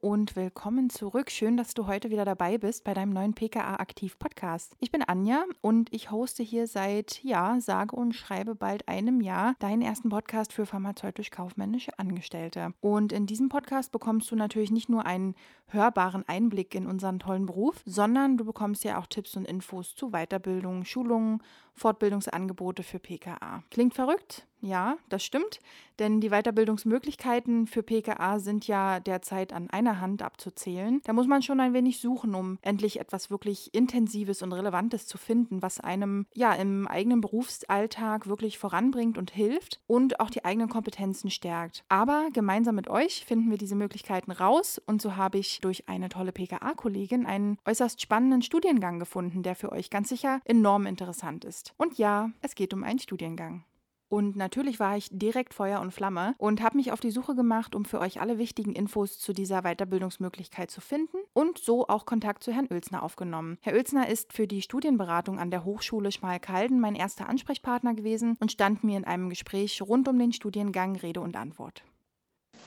und willkommen zurück. Schön, dass du heute wieder dabei bist bei deinem neuen PKA Aktiv Podcast. Ich bin Anja und ich hoste hier seit, ja, sage und schreibe bald einem Jahr deinen ersten Podcast für pharmazeutisch-kaufmännische Angestellte. Und in diesem Podcast bekommst du natürlich nicht nur einen hörbaren Einblick in unseren tollen Beruf, sondern du bekommst ja auch Tipps und Infos zu Weiterbildung, Schulungen, Fortbildungsangebote für PKA. Klingt verrückt? Ja, das stimmt, denn die Weiterbildungsmöglichkeiten für PKA sind ja derzeit an einer Hand abzuzählen. Da muss man schon ein wenig suchen, um endlich etwas wirklich Intensives und Relevantes zu finden, was einem ja im eigenen Berufsalltag wirklich voranbringt und hilft und auch die eigenen Kompetenzen stärkt. Aber gemeinsam mit euch finden wir diese Möglichkeiten raus und so habe ich durch eine tolle PKA-Kollegin einen äußerst spannenden Studiengang gefunden, der für euch ganz sicher enorm interessant ist. Und ja, es geht um einen Studiengang. Und natürlich war ich direkt Feuer und Flamme und habe mich auf die Suche gemacht, um für euch alle wichtigen Infos zu dieser Weiterbildungsmöglichkeit zu finden und so auch Kontakt zu Herrn Oelsner aufgenommen. Herr Oelsner ist für die Studienberatung an der Hochschule Schmalkalden mein erster Ansprechpartner gewesen und stand mir in einem Gespräch rund um den Studiengang Rede und Antwort.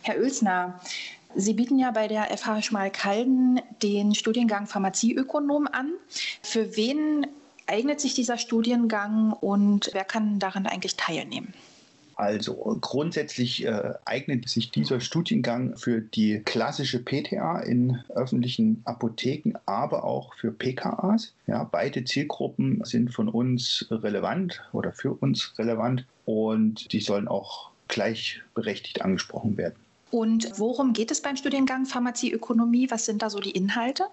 Herr Oelsner, Sie bieten ja bei der FH Schmalkalden den Studiengang Pharmazieökonom an. Für wen eignet sich dieser Studiengang und wer kann daran eigentlich teilnehmen? Also grundsätzlich äh, eignet sich dieser Studiengang für die klassische PTA in öffentlichen Apotheken, aber auch für PKAs. Ja, beide Zielgruppen sind von uns relevant oder für uns relevant und die sollen auch gleichberechtigt angesprochen werden. Und worum geht es beim Studiengang Pharmazieökonomie? Was sind da so die Inhalte?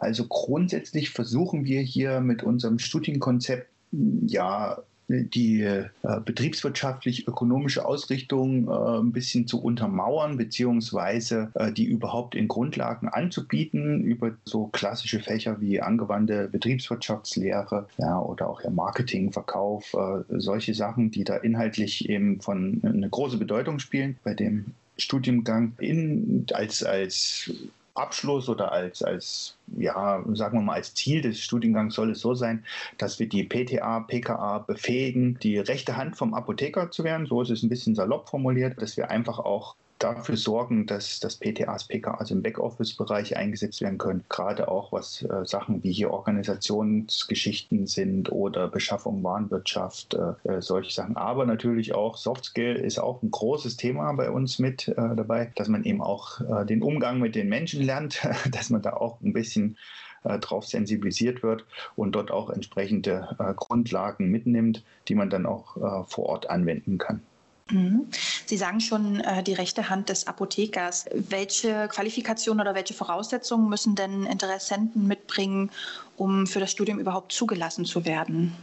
Also grundsätzlich versuchen wir hier mit unserem Studienkonzept ja die äh, betriebswirtschaftlich-ökonomische Ausrichtung äh, ein bisschen zu untermauern, beziehungsweise äh, die überhaupt in Grundlagen anzubieten über so klassische Fächer wie angewandte Betriebswirtschaftslehre ja, oder auch ja Marketing, Verkauf, äh, solche Sachen, die da inhaltlich eben von eine große Bedeutung spielen bei dem Studiengang in, als, als Abschluss oder als, als, ja, sagen wir mal, als Ziel des Studiengangs soll es so sein, dass wir die PTA, PKA befähigen, die rechte Hand vom Apotheker zu werden. So ist es ein bisschen salopp formuliert, dass wir einfach auch dafür sorgen, dass, dass PTAs, PKAs im Backoffice-Bereich eingesetzt werden können. Gerade auch was äh, Sachen wie hier Organisationsgeschichten sind oder Beschaffung Warenwirtschaft, äh, äh solche Sachen. Aber natürlich auch Soft Skill ist auch ein großes Thema bei uns mit äh, dabei, dass man eben auch äh, den Umgang mit den Menschen lernt, dass man da auch ein bisschen äh, darauf sensibilisiert wird und dort auch entsprechende Grundlagen mitnimmt, die man dann auch vor Ort anwenden kann. Mhm. Sie sagen schon äh, die rechte Hand des Apothekers. Welche Qualifikationen oder welche Voraussetzungen müssen denn Interessenten mitbringen, um für das Studium überhaupt zugelassen zu werden?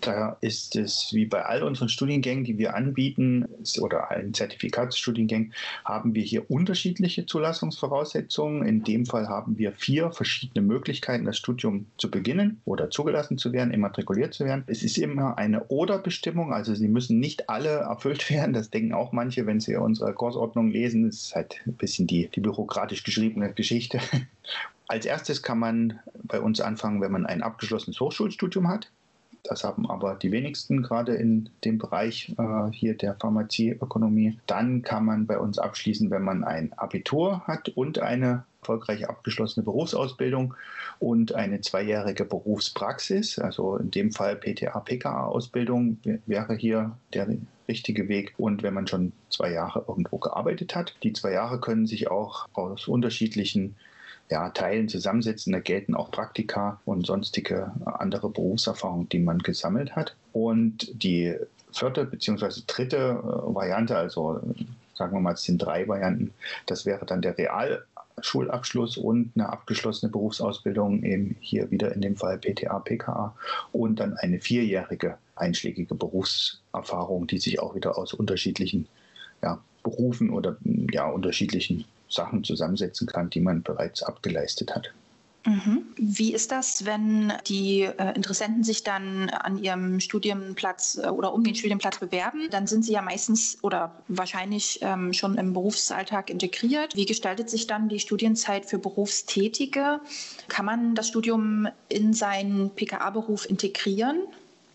Da ist es wie bei all unseren Studiengängen, die wir anbieten, oder allen Zertifikatsstudiengängen, haben wir hier unterschiedliche Zulassungsvoraussetzungen. In dem Fall haben wir vier verschiedene Möglichkeiten, das Studium zu beginnen oder zugelassen zu werden, immatrikuliert zu werden. Es ist immer eine Oder-Bestimmung, also sie müssen nicht alle erfüllt werden. Das denken auch manche, wenn sie unsere Kursordnung lesen. Das ist halt ein bisschen die, die bürokratisch geschriebene Geschichte. Als erstes kann man bei uns anfangen, wenn man ein abgeschlossenes Hochschulstudium hat. Das haben aber die wenigsten gerade in dem Bereich äh, hier der Pharmazieökonomie. Dann kann man bei uns abschließen, wenn man ein Abitur hat und eine erfolgreich abgeschlossene Berufsausbildung und eine zweijährige Berufspraxis. Also in dem Fall PTA-PKA-Ausbildung wäre hier der richtige Weg. Und wenn man schon zwei Jahre irgendwo gearbeitet hat, die zwei Jahre können sich auch aus unterschiedlichen ja, Teilen zusammensetzen. Da gelten auch Praktika und sonstige andere Berufserfahrungen, die man gesammelt hat. Und die vierte bzw. dritte äh, Variante, also sagen wir mal, es sind drei Varianten, das wäre dann der Realschulabschluss und eine abgeschlossene Berufsausbildung, eben hier wieder in dem Fall PTA, PKA und dann eine vierjährige einschlägige Berufserfahrung, die sich auch wieder aus unterschiedlichen ja, Berufen oder ja, unterschiedlichen Sachen zusammensetzen kann, die man bereits abgeleistet hat. Mhm. Wie ist das, wenn die äh, Interessenten sich dann an ihrem Studienplatz äh, oder um den Studienplatz bewerben? Dann sind sie ja meistens oder wahrscheinlich ähm, schon im Berufsalltag integriert. Wie gestaltet sich dann die Studienzeit für Berufstätige? Kann man das Studium in seinen PKA-Beruf integrieren?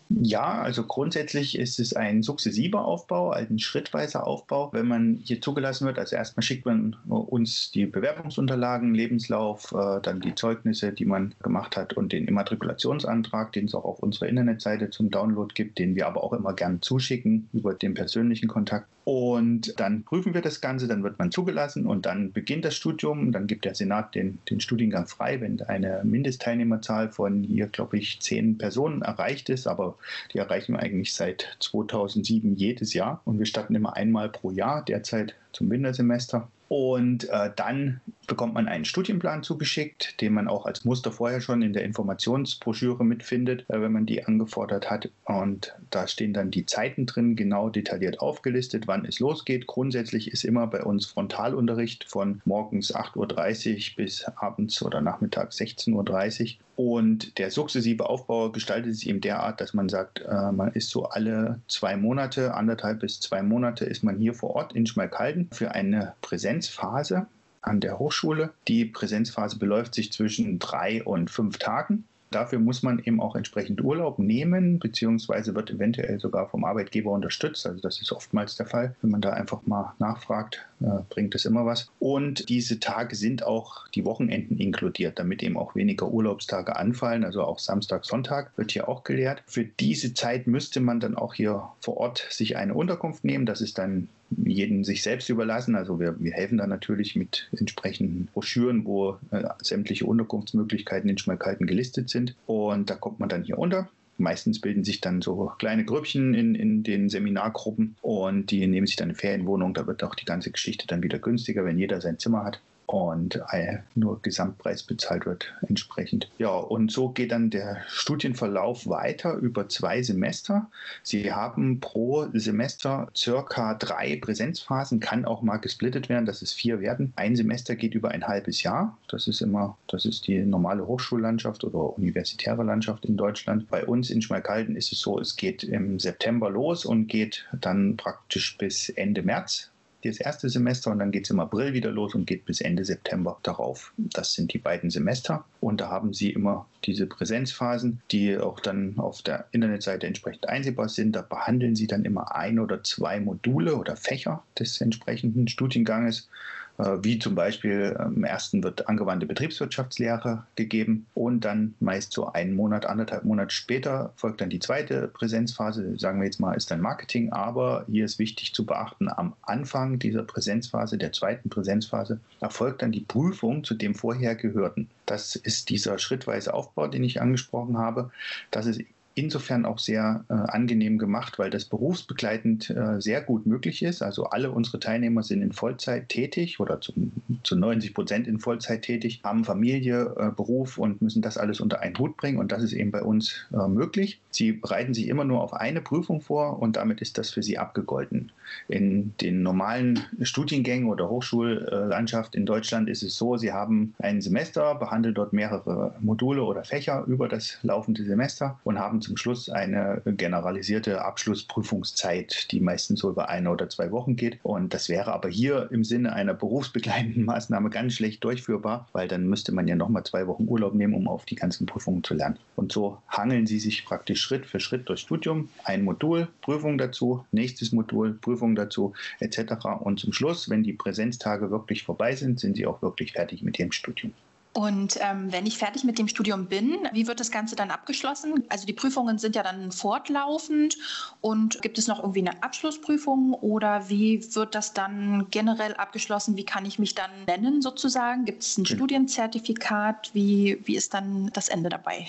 Ja, also grundsätzlich ist es ein sukzessiver Aufbau, ein schrittweiser Aufbau. Wenn man hier zugelassen wird, also erstmal schickt man uns die Bewerbungsunterlagen, Lebenslauf, äh, dann die Zeugnisse, die man gemacht hat und den Immatrikulationsantrag, den es auch auf unserer Internetseite zum Download gibt, den wir aber auch immer gern zuschicken über den persönlichen Kontakt. Und dann prüfen wir das Ganze, dann wird man zugelassen und dann beginnt das Studium. Dann gibt der Senat den, den Studiengang frei, wenn eine Mindestteilnehmerzahl von hier, glaube ich, zehn Personen erreicht ist. Aber die erreichen wir eigentlich seit 2007 jedes Jahr. Und wir starten immer einmal pro Jahr, derzeit zum Wintersemester. Und äh, dann bekommt man einen Studienplan zugeschickt, den man auch als Muster vorher schon in der Informationsbroschüre mitfindet, äh, wenn man die angefordert hat. Und da stehen dann die Zeiten drin, genau detailliert aufgelistet, wann es losgeht. Grundsätzlich ist immer bei uns Frontalunterricht von morgens 8.30 Uhr bis abends oder nachmittags 16.30 Uhr. Und der sukzessive Aufbau gestaltet sich eben derart, dass man sagt, äh, man ist so alle zwei Monate, anderthalb bis zwei Monate ist man hier vor Ort in Schmalkalden für eine Präsenzphase an der Hochschule. Die Präsenzphase beläuft sich zwischen drei und fünf Tagen. Dafür muss man eben auch entsprechend Urlaub nehmen, beziehungsweise wird eventuell sogar vom Arbeitgeber unterstützt. Also das ist oftmals der Fall. Wenn man da einfach mal nachfragt, äh, bringt es immer was. Und diese Tage sind auch die Wochenenden inkludiert, damit eben auch weniger Urlaubstage anfallen. Also auch Samstag, Sonntag wird hier auch gelehrt. Für diese Zeit müsste man dann auch hier vor Ort sich eine Unterkunft nehmen. Das ist dann jeden sich selbst überlassen. Also wir, wir helfen da natürlich mit entsprechenden Broschüren, wo äh, sämtliche Unterkunftsmöglichkeiten in Schmalkalden gelistet sind. Und da kommt man dann hier unter. Meistens bilden sich dann so kleine Grüppchen in, in den Seminargruppen und die nehmen sich dann eine Ferienwohnung. Da wird auch die ganze Geschichte dann wieder günstiger, wenn jeder sein Zimmer hat und nur Gesamtpreis bezahlt wird entsprechend. Ja, und so geht dann der Studienverlauf weiter über zwei Semester. Sie haben pro Semester circa drei Präsenzphasen, kann auch mal gesplittet werden, dass es vier werden. Ein Semester geht über ein halbes Jahr. Das ist immer, das ist die normale Hochschullandschaft oder universitäre Landschaft in Deutschland. Bei uns in Schmalkalden ist es so, es geht im September los und geht dann praktisch bis Ende März das erste Semester und dann geht es im April wieder los und geht bis Ende September darauf. Das sind die beiden Semester und da haben Sie immer diese Präsenzphasen, die auch dann auf der Internetseite entsprechend einsehbar sind. Da behandeln Sie dann immer ein oder zwei Module oder Fächer des entsprechenden Studienganges wie zum Beispiel im ersten wird angewandte Betriebswirtschaftslehre gegeben und dann meist so einen Monat, anderthalb Monate später folgt dann die zweite Präsenzphase, sagen wir jetzt mal, ist dann Marketing, aber hier ist wichtig zu beachten, am Anfang dieser Präsenzphase, der zweiten Präsenzphase, erfolgt dann die Prüfung zu dem vorher gehörten. Das ist dieser schrittweise Aufbau, den ich angesprochen habe. Das ist insofern auch sehr äh, angenehm gemacht, weil das berufsbegleitend äh, sehr gut möglich ist. Also alle unsere Teilnehmer sind in Vollzeit tätig oder zu, zu 90 Prozent in Vollzeit tätig, haben Familie, äh, Beruf und müssen das alles unter einen Hut bringen. Und das ist eben bei uns äh, möglich. Sie bereiten sich immer nur auf eine Prüfung vor und damit ist das für sie abgegolten. In den normalen Studiengängen oder Hochschullandschaft in Deutschland ist es so, sie haben ein Semester, behandeln dort mehrere Module oder Fächer über das laufende Semester und haben zum Schluss eine generalisierte Abschlussprüfungszeit, die meistens so über eine oder zwei Wochen geht. Und das wäre aber hier im Sinne einer berufsbegleitenden Maßnahme ganz schlecht durchführbar, weil dann müsste man ja nochmal zwei Wochen Urlaub nehmen, um auf die ganzen Prüfungen zu lernen. Und so hangeln sie sich praktisch Schritt für Schritt durch Studium. Ein Modul, Prüfung dazu, nächstes Modul, Prüfung dazu, etc. Und zum Schluss, wenn die Präsenztage wirklich vorbei sind, sind sie auch wirklich fertig mit ihrem Studium. Und ähm, wenn ich fertig mit dem Studium bin, wie wird das Ganze dann abgeschlossen? Also die Prüfungen sind ja dann fortlaufend und gibt es noch irgendwie eine Abschlussprüfung oder wie wird das dann generell abgeschlossen? Wie kann ich mich dann nennen sozusagen? Gibt es ein okay. Studienzertifikat? Wie, wie ist dann das Ende dabei?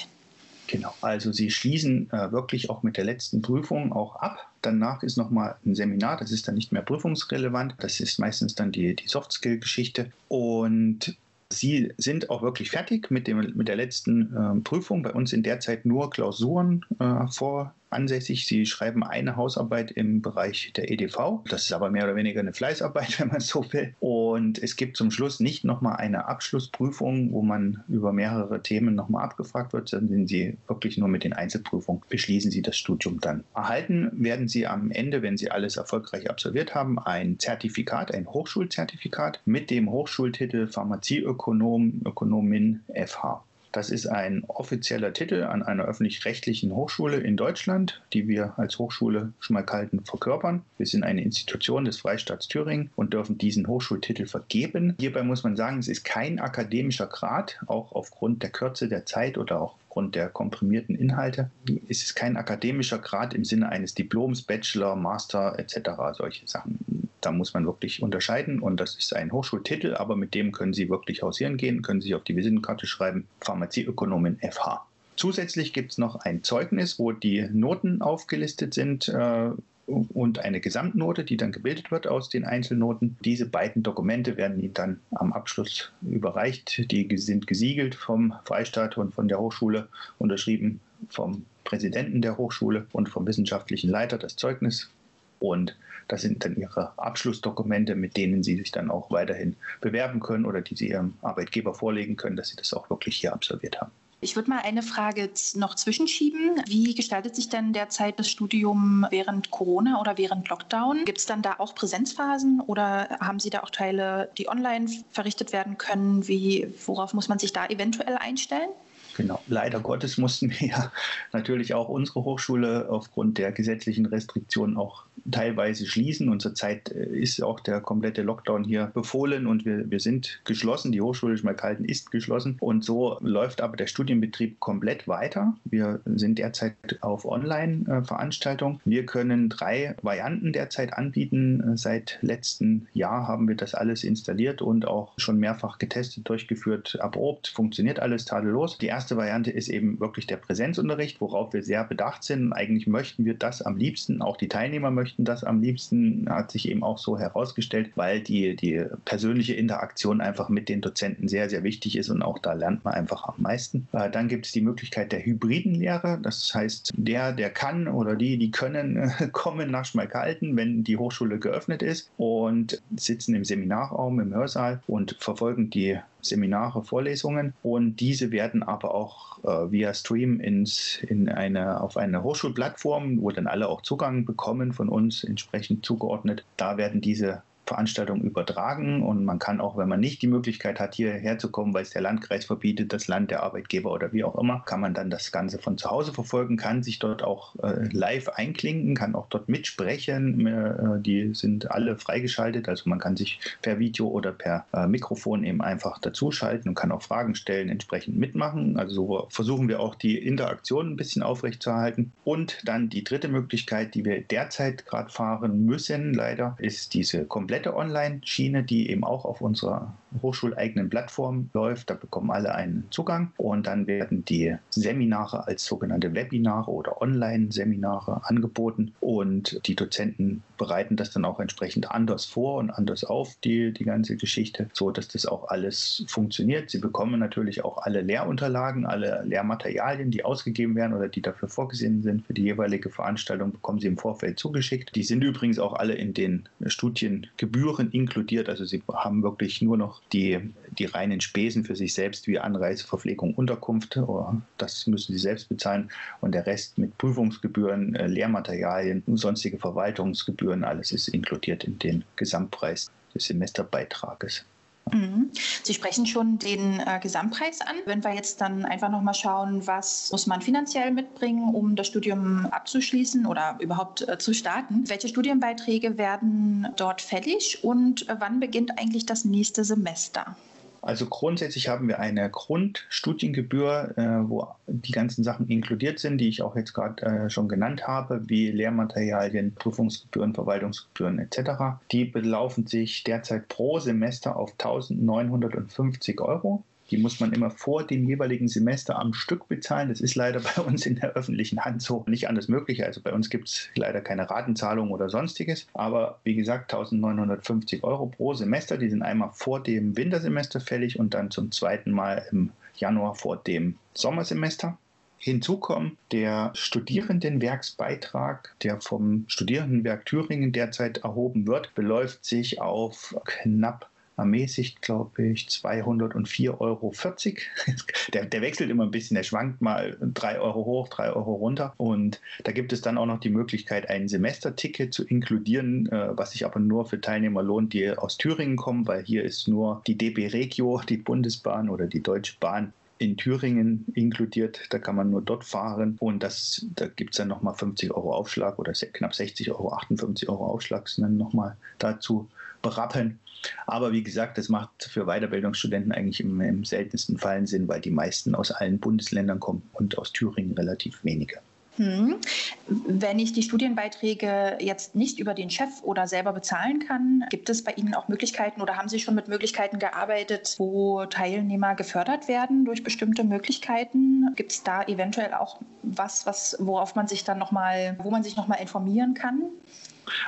Genau, also Sie schließen äh, wirklich auch mit der letzten Prüfung auch ab. Danach ist nochmal ein Seminar, das ist dann nicht mehr prüfungsrelevant. Das ist meistens dann die, die Soft-Skill-Geschichte. Und Sie sind auch wirklich fertig mit, dem, mit der letzten äh, Prüfung. Bei uns sind derzeit nur Klausuren äh, vor, ansässig. Sie schreiben eine Hausarbeit im Bereich der EDV. Das ist aber mehr oder weniger eine Fleißarbeit, wenn man so will. Und es gibt zum Schluss nicht nochmal eine Abschlussprüfung, wo man über mehrere Themen nochmal abgefragt wird, sondern Sie wirklich nur mit den Einzelprüfungen beschließen Sie das Studium dann. Erhalten werden Sie am Ende, wenn Sie alles erfolgreich absolviert haben, ein Zertifikat, ein Hochschulzertifikat mit dem Hochschultitel Pharmazieökonom, Ökonomin FH. Das ist ein offizieller Titel an einer öffentlich-rechtlichen Hochschule in Deutschland, die wir als Hochschule Schmalkalden verkörpern. Wir sind eine Institution des Freistaats Thüringen und dürfen diesen Hochschultitel vergeben. Hierbei muss man sagen, es ist kein akademischer Grad, auch aufgrund der Kürze der Zeit oder auch aufgrund der komprimierten Inhalte. Es ist kein akademischer Grad im Sinne eines Diploms, Bachelor, Master etc. Solche Sachen. Da muss man wirklich unterscheiden und das ist ein Hochschultitel, aber mit dem können Sie wirklich hausieren gehen, können Sie auf die Visitenkarte schreiben, Pharmazieökonomin FH. Zusätzlich gibt es noch ein Zeugnis, wo die Noten aufgelistet sind, äh, und eine Gesamtnote, die dann gebildet wird aus den Einzelnoten. Diese beiden Dokumente werden Ihnen dann am Abschluss überreicht. Die sind gesiegelt vom Freistaat und von der Hochschule, unterschrieben vom Präsidenten der Hochschule und vom wissenschaftlichen Leiter das Zeugnis. Und das sind dann Ihre Abschlussdokumente, mit denen Sie sich dann auch weiterhin bewerben können oder die Sie Ihrem Arbeitgeber vorlegen können, dass Sie das auch wirklich hier absolviert haben. Ich würde mal eine Frage noch zwischenschieben. Wie gestaltet sich denn derzeit das Studium während Corona oder während Lockdown? Gibt es dann da auch Präsenzphasen oder haben Sie da auch Teile, die online verrichtet werden können? Wie, worauf muss man sich da eventuell einstellen? Genau. Leider Gottes mussten wir ja natürlich auch unsere Hochschule aufgrund der gesetzlichen Restriktionen auch teilweise schließen. Und zurzeit äh, ist auch der komplette Lockdown hier befohlen und wir, wir sind geschlossen. Die Hochschule Schmalkalden ist geschlossen. Und so läuft aber der Studienbetrieb komplett weiter. Wir sind derzeit auf Online-Veranstaltungen. Wir können drei Varianten derzeit anbieten. Seit letztem Jahr haben wir das alles installiert und auch schon mehrfach getestet, durchgeführt, erprobt. Funktioniert alles tadellos. Die erste erste Variante ist eben wirklich der Präsenzunterricht, worauf wir sehr bedacht sind. Eigentlich möchten wir das am liebsten, auch die Teilnehmer möchten das am liebsten, hat sich eben auch so herausgestellt, weil die, die persönliche Interaktion einfach mit den Dozenten sehr, sehr wichtig ist und auch da lernt man einfach am meisten. Äh, dann gibt es die Möglichkeit der hybriden Lehre. Das heißt, der, der kann oder die, die können kommen nach Schmalkalden, wenn die Hochschule geöffnet ist und sitzen im Seminarraum, im Hörsaal und verfolgen die Seminare, Vorlesungen und diese werden aber auch äh, via Stream ins, in eine, auf eine Hochschulplattform, wo dann alle auch Zugang bekommen von uns entsprechend zugeordnet. Da werden diese Veranstaltung übertragen und man kann auch, wenn man nicht die Möglichkeit hat, hierher zu kommen, weil es der Landkreis verbietet, das Land, der Arbeitgeber oder wie auch immer, kann man dann das Ganze von zu Hause verfolgen, kann sich dort auch äh, live einklinken, kann auch dort mitsprechen. Äh, die sind alle freigeschaltet, also man kann sich per Video oder per äh, Mikrofon eben einfach dazuschalten und kann auch Fragen stellen, entsprechend mitmachen. Also so versuchen wir auch die Interaktion ein bisschen aufrechtzuerhalten. Und dann die dritte Möglichkeit, die wir derzeit gerade fahren müssen, leider, ist diese komplette komplette Online-Schiene, die eben auch auf unserer hochschuleigenen Plattform läuft. Da bekommen alle einen Zugang und dann werden die Seminare als sogenannte Webinare oder Online-Seminare angeboten und die Dozenten bereiten das dann auch entsprechend anders vor und anders auf, die, die ganze Geschichte, so dass das auch alles funktioniert. Sie bekommen natürlich auch alle Lehrunterlagen, alle Lehrmaterialien, die ausgegeben werden oder die dafür vorgesehen sind für die jeweilige Veranstaltung, bekommen sie im Vorfeld zugeschickt. Die sind übrigens auch alle in den Studien Gebühren inkludiert. Also sie haben wirklich nur noch die, die reinen Spesen für sich selbst wie Anreise, Verpflegung, Unterkunft. Oh, das müssen sie selbst bezahlen. Und der Rest mit Prüfungsgebühren, äh, Lehrmaterialien, sonstige Verwaltungsgebühren, alles ist inkludiert in den Gesamtpreis des Semesterbeitrages. Mhm. Sie sprechen schon den äh, Gesamtpreis an. Wenn wir jetzt dann einfach nochmal schauen, was muss man finanziell mitbringen, um das Studium abzuschließen oder überhaupt äh, zu starten? Welche Studienbeiträge werden dort fällig und äh, wann beginnt eigentlich das nächste Semester? Also grundsätzlich haben wir eine Grundstudiengebühr, äh, wo die ganzen Sachen inkludiert sind, die ich auch jetzt gerade äh, schon genannt habe, wie Lehrmaterialien, Prüfungsgebühren, Verwaltungsgebühren etc. Die belaufen sich derzeit pro Semester auf 1950 Euro. Die muss man immer vor dem jeweiligen Semester am Stück bezahlen. Das ist leider bei uns in der öffentlichen Hand so nicht anders möglich. Also bei uns gibt es leider keine Ratenzahlung oder sonstiges. Aber wie gesagt, 1950 Euro pro Semester. Die sind einmal vor dem Wintersemester fällig und dann zum zweiten Mal im Januar vor dem Sommersemester. Hinzu kommt der Studierendenwerksbeitrag, der vom Studierendenwerk Thüringen derzeit erhoben wird, beläuft sich auf knapp ermäßigt, glaube ich, 204,40 Euro. Der, der wechselt immer ein bisschen, der schwankt mal 3 Euro hoch, 3 Euro runter. Und da gibt es dann auch noch die Möglichkeit, ein Semesterticket zu inkludieren, äh, was sich aber nur für Teilnehmer lohnt, die aus Thüringen kommen, weil hier ist nur die DB Regio, die Bundesbahn oder die Deutsche Bahn in Thüringen inkludiert. Da kann man nur dort fahren und das, da gibt es dann nochmal 50 Euro Aufschlag oder knapp 60 Euro, 58 Euro Aufschlag sind dann nochmal dazu berappen. Aber wie gesagt, das macht für Weiterbildungsstudenten eigentlich im, im seltensten Fall Sinn, weil die meisten aus allen Bundesländern kommen und aus Thüringen relativ wenige. Hm. Wenn ich die Studienbeiträge jetzt nicht über den Chef oder selber bezahlen kann, gibt es bei Ihnen auch Möglichkeiten oder haben Sie schon mit Möglichkeiten gearbeitet, wo Teilnehmer gefördert werden durch bestimmte Möglichkeiten? Gibt es da eventuell auch was, was worauf man sich dann noch mal, wo man sich noch mal informieren kann?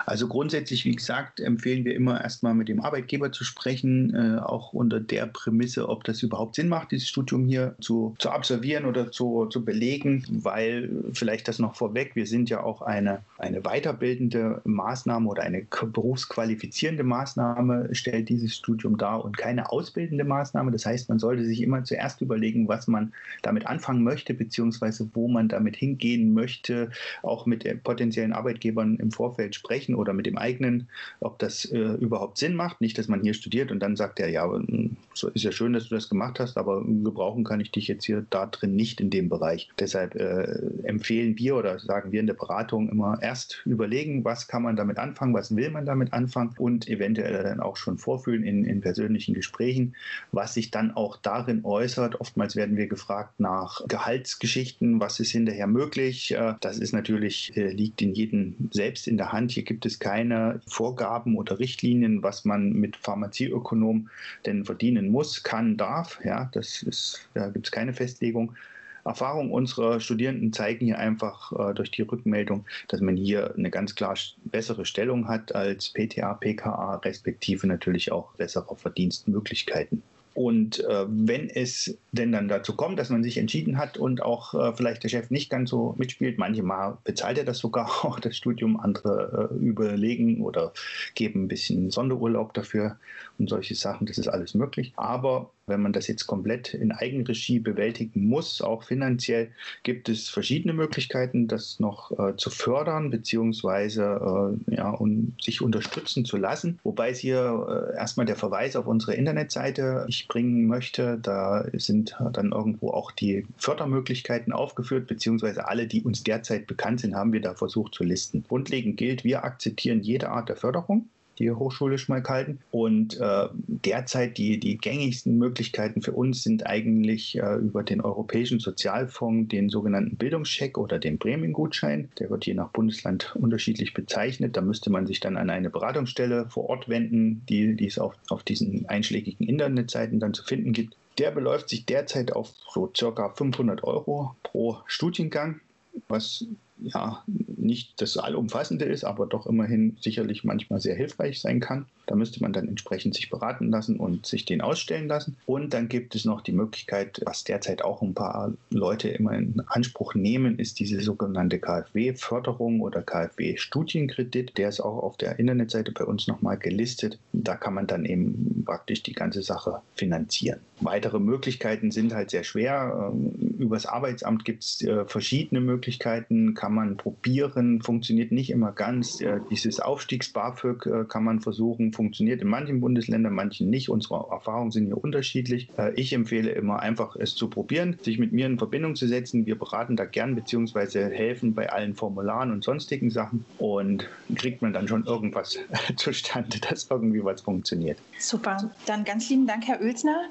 Also grundsätzlich, wie gesagt, empfehlen wir immer erstmal mit dem Arbeitgeber zu sprechen, äh, auch unter der Prämisse, ob das überhaupt Sinn macht, dieses Studium hier zu, zu absolvieren oder zu, zu belegen, weil vielleicht das noch vorweg, wir sind ja auch eine, eine weiterbildende Maßnahme oder eine berufsqualifizierende Maßnahme stellt dieses Studium dar und keine ausbildende Maßnahme. Das heißt, man sollte sich immer zuerst überlegen, was man damit anfangen möchte, beziehungsweise wo man damit hingehen möchte, auch mit potenziellen Arbeitgebern im Vorfeld sprechen sprechen oder mit dem eigenen, ob das äh, überhaupt Sinn macht. Nicht, dass man hier studiert und dann sagt er, ja, hm, so ist ja schön, dass du das gemacht hast, aber gebrauchen kann ich dich jetzt hier da drin nicht in dem Bereich. Deshalb äh, empfehlen wir oder sagen wir in der Beratung immer erst überlegen, was kann man damit anfangen, was will man damit anfangen und eventuell dann auch schon vorfühlen in, in persönlichen Gesprächen, was sich dann auch darin äußert. Oftmals werden wir gefragt nach Gehaltsgeschichten, was ist hinterher möglich. Äh, das ist natürlich, äh, liegt in jedem selbst in der Hand. Hier gibt es keine Vorgaben oder Richtlinien, was man mit Pharmazieökonom denn verdienen muss, kann, darf. Ja, das ist, da gibt es keine Festlegung. Erfahrungen unserer Studierenden zeigen hier einfach äh, durch die Rückmeldung, dass man hier eine ganz klar bessere Stellung hat als PTA, PKA, respektive natürlich auch bessere Verdienstmöglichkeiten. Und äh, wenn es denn dann dazu kommt, dass man sich entschieden hat und auch äh, vielleicht der Chef nicht ganz so mitspielt, manche Mal bezahlt er das sogar auch das Studium, andere äh, überlegen oder geben ein bisschen Sonderurlaub dafür und solche Sachen, das ist alles möglich. Aber wenn man das jetzt komplett in Eigenregie bewältigen muss, auch finanziell, gibt es verschiedene Möglichkeiten, das noch äh, zu fördern beziehungsweise äh, ja, um sich unterstützen zu lassen. Wobei es hier äh, erstmal der Verweis auf unsere Internetseite ich bringen möchte. Da sind dann irgendwo auch die Fördermöglichkeiten aufgeführt, beziehungsweise alle, die uns derzeit bekannt sind, haben wir da versucht zu listen. Grundlegend gilt, wir akzeptieren jede Art der Förderung die Hochschule Schmalkalden. Und äh, derzeit die, die gängigsten Möglichkeiten für uns sind eigentlich äh, über den Europäischen Sozialfonds den sogenannten Bildungscheck oder den Prämiengutschein. Der wird je nach Bundesland unterschiedlich bezeichnet. Da müsste man sich dann an eine Beratungsstelle vor Ort wenden, die, die es auf, auf diesen einschlägigen Internetseiten dann zu finden gibt. Der beläuft sich derzeit auf so circa 500 Euro pro Studiengang, was ja nicht das Allumfassende ist, aber doch immerhin sicherlich manchmal sehr hilfreich sein kann. Da müsste man dann entsprechend sich beraten lassen und sich den ausstellen lassen. Und dann gibt es noch die Möglichkeit, was derzeit auch ein paar Leute immer in Anspruch nehmen, ist diese sogenannte KfW-Förderung oder KfW-Studienkredit. Der ist auch auf der Internetseite bei uns nochmal gelistet. Da kann man dann eben praktisch die ganze Sache finanzieren. Weitere Möglichkeiten sind halt sehr schwer. Ähm, übers Arbeitsamt gibt es äh, verschiedene Möglichkeiten, kann man probieren, funktioniert nicht immer ganz. Äh, dieses Aufstiegs-BAföG äh, kann man versuchen, funktioniert in manchen Bundesländern, manchen nicht. Unsere Erfahrungen sind hier unterschiedlich. Ich empfehle immer einfach es zu probieren, sich mit mir in Verbindung zu setzen. Wir beraten da gern beziehungsweise helfen bei allen Formularen und sonstigen Sachen und kriegt man dann schon irgendwas zustande, dass irgendwie was funktioniert. Super. Dann ganz lieben Dank, Herr Oelsner.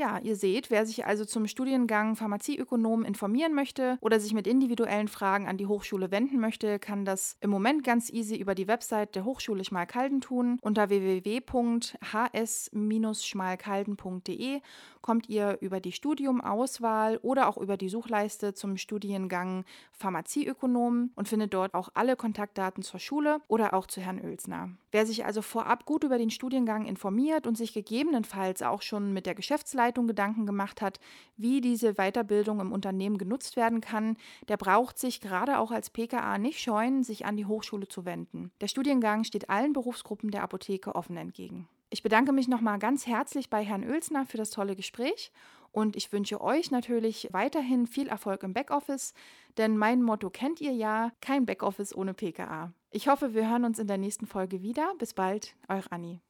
Ja, ihr seht, wer sich also zum Studiengang Pharmazieökonom informieren möchte oder sich mit individuellen Fragen an die Hochschule wenden möchte, kann das im Moment ganz easy über die Website der Hochschule Schmalkalden tun. Unter www.hs-schmalkalden.de kommt ihr über die Studiumauswahl oder auch über die Suchleiste zum Studiengang Pharmazieökonom und findet dort auch alle Kontaktdaten zur Schule oder auch zu Herrn Oelsner. Wer sich also vorab gut über den Studiengang informiert und sich gegebenenfalls auch schon mit der Geschäftsleitung Gedanken gemacht hat, wie diese Weiterbildung im Unternehmen genutzt werden kann, der braucht sich gerade auch als PKA nicht scheuen, sich an die Hochschule zu wenden. Der Studiengang steht allen Berufsgruppen der Apotheke offen entgegen. Ich bedanke mich nochmal ganz herzlich bei Herrn Oelsner für das tolle Gespräch und ich wünsche euch natürlich weiterhin viel Erfolg im Backoffice, denn mein Motto kennt ihr ja, kein Backoffice ohne PKA. Ich hoffe, wir hören uns in der nächsten Folge wieder. Bis bald, eure Anni.